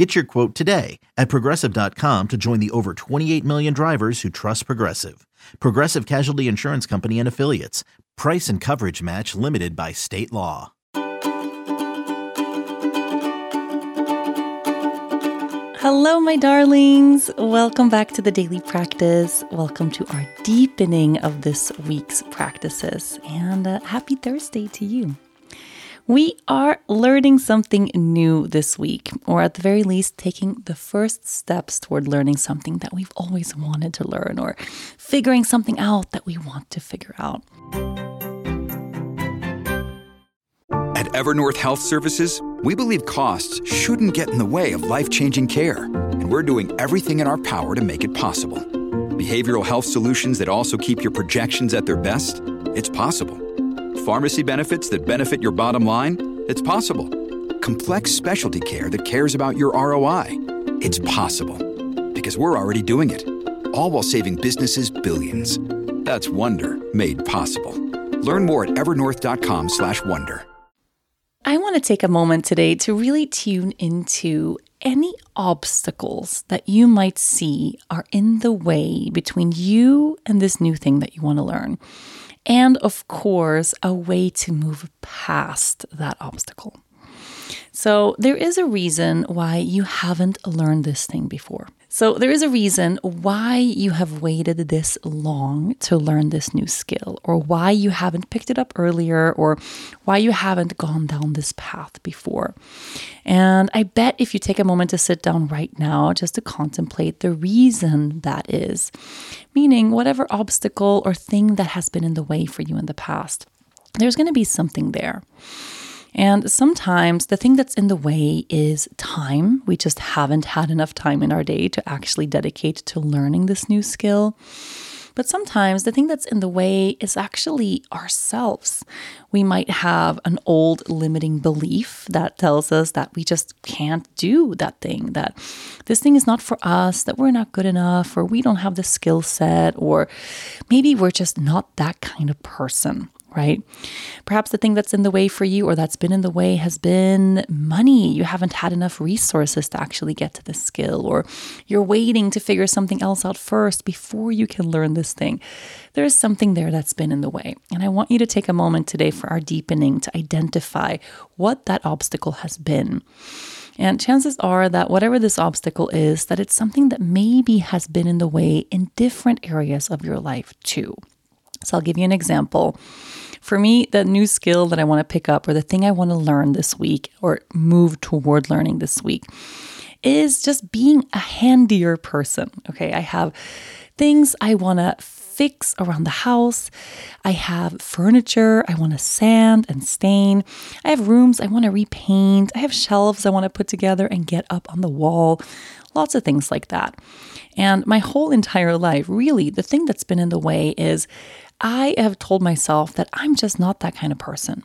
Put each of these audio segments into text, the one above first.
Get your quote today at progressive.com to join the over 28 million drivers who trust Progressive. Progressive Casualty Insurance Company and Affiliates. Price and coverage match limited by state law. Hello, my darlings. Welcome back to the daily practice. Welcome to our deepening of this week's practices. And uh, happy Thursday to you. We are learning something new this week, or at the very least, taking the first steps toward learning something that we've always wanted to learn, or figuring something out that we want to figure out. At Evernorth Health Services, we believe costs shouldn't get in the way of life changing care, and we're doing everything in our power to make it possible. Behavioral health solutions that also keep your projections at their best? It's possible Pharmacy benefits that benefit your bottom line? It's possible. Complex specialty care that cares about your ROI? It's possible. Because we're already doing it. All while saving businesses billions. That's Wonder made possible. Learn more at evernorth.com/wonder. I want to take a moment today to really tune into any obstacles that you might see are in the way between you and this new thing that you want to learn and of course, a way to move past that obstacle. So, there is a reason why you haven't learned this thing before. So, there is a reason why you have waited this long to learn this new skill, or why you haven't picked it up earlier, or why you haven't gone down this path before. And I bet if you take a moment to sit down right now just to contemplate the reason that is, meaning whatever obstacle or thing that has been in the way for you in the past, there's going to be something there. And sometimes the thing that's in the way is time. We just haven't had enough time in our day to actually dedicate to learning this new skill. But sometimes the thing that's in the way is actually ourselves. We might have an old limiting belief that tells us that we just can't do that thing, that this thing is not for us, that we're not good enough, or we don't have the skill set, or maybe we're just not that kind of person right? Perhaps the thing that's in the way for you or that's been in the way has been money. You haven't had enough resources to actually get to this skill, or you're waiting to figure something else out first before you can learn this thing. There is something there that's been in the way. And I want you to take a moment today for our deepening to identify what that obstacle has been. And chances are that whatever this obstacle is, that it's something that maybe has been in the way in different areas of your life too. So I'll give you an example. For me, the new skill that I want to pick up or the thing I want to learn this week or move toward learning this week is just being a handier person. Okay, I have things I want to fix around the house. I have furniture I want to sand and stain. I have rooms I want to repaint. I have shelves I want to put together and get up on the wall. Lots of things like that. And my whole entire life, really, the thing that's been in the way is I have told myself that I'm just not that kind of person.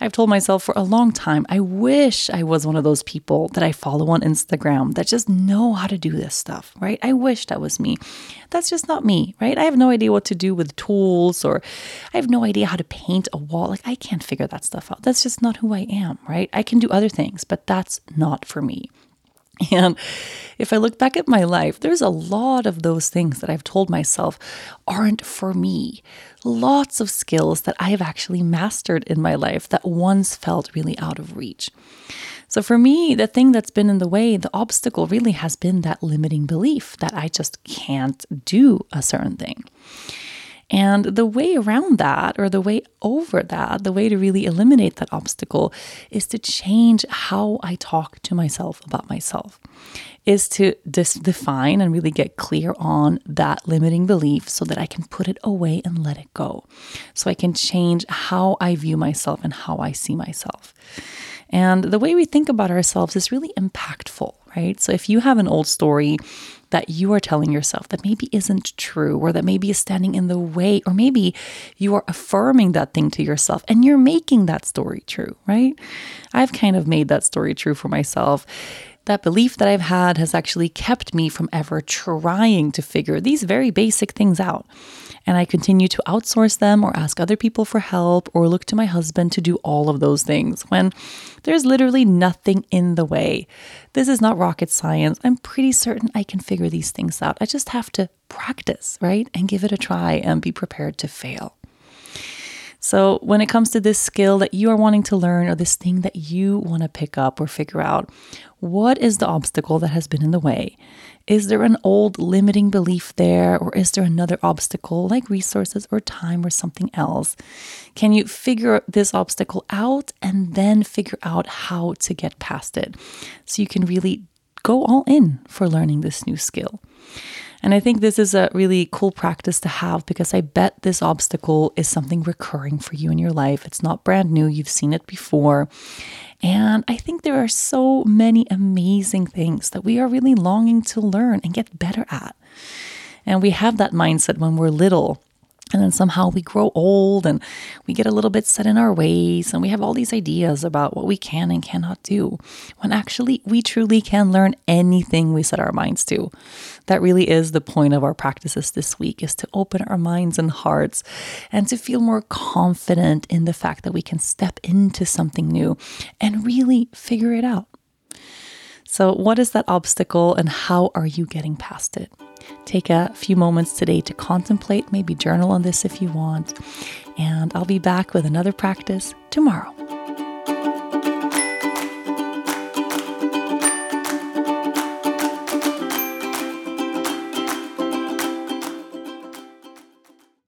I've told myself for a long time, I wish I was one of those people that I follow on Instagram that just know how to do this stuff, right? I wish that was me. That's just not me, right? I have no idea what to do with tools or I have no idea how to paint a wall. Like, I can't figure that stuff out. That's just not who I am, right? I can do other things, but that's not for me. And if I look back at my life, there's a lot of those things that I've told myself aren't for me. Lots of skills that I have actually mastered in my life that once felt really out of reach. So for me, the thing that's been in the way, the obstacle really has been that limiting belief that I just can't do a certain thing. And the way around that, or the way over that, the way to really eliminate that obstacle is to change how I talk to myself about myself, is to dis- define and really get clear on that limiting belief so that I can put it away and let it go. So I can change how I view myself and how I see myself. And the way we think about ourselves is really impactful, right? So if you have an old story that you are telling yourself that maybe isn't true or that maybe is standing in the way, or maybe you are affirming that thing to yourself and you're making that story true, right? I've kind of made that story true for myself. That belief that I've had has actually kept me from ever trying to figure these very basic things out. And I continue to outsource them or ask other people for help or look to my husband to do all of those things when there's literally nothing in the way. This is not rocket science. I'm pretty certain I can figure these things out. I just have to practice, right? And give it a try and be prepared to fail. So, when it comes to this skill that you are wanting to learn or this thing that you want to pick up or figure out, what is the obstacle that has been in the way? Is there an old limiting belief there, or is there another obstacle like resources or time or something else? Can you figure this obstacle out and then figure out how to get past it so you can really go all in for learning this new skill? And I think this is a really cool practice to have because I bet this obstacle is something recurring for you in your life. It's not brand new, you've seen it before. And I think there are so many amazing things that we are really longing to learn and get better at. And we have that mindset when we're little and then somehow we grow old and we get a little bit set in our ways and we have all these ideas about what we can and cannot do. When actually we truly can learn anything we set our minds to. That really is the point of our practices this week is to open our minds and hearts and to feel more confident in the fact that we can step into something new and really figure it out. So, what is that obstacle and how are you getting past it? Take a few moments today to contemplate, maybe journal on this if you want. And I'll be back with another practice tomorrow.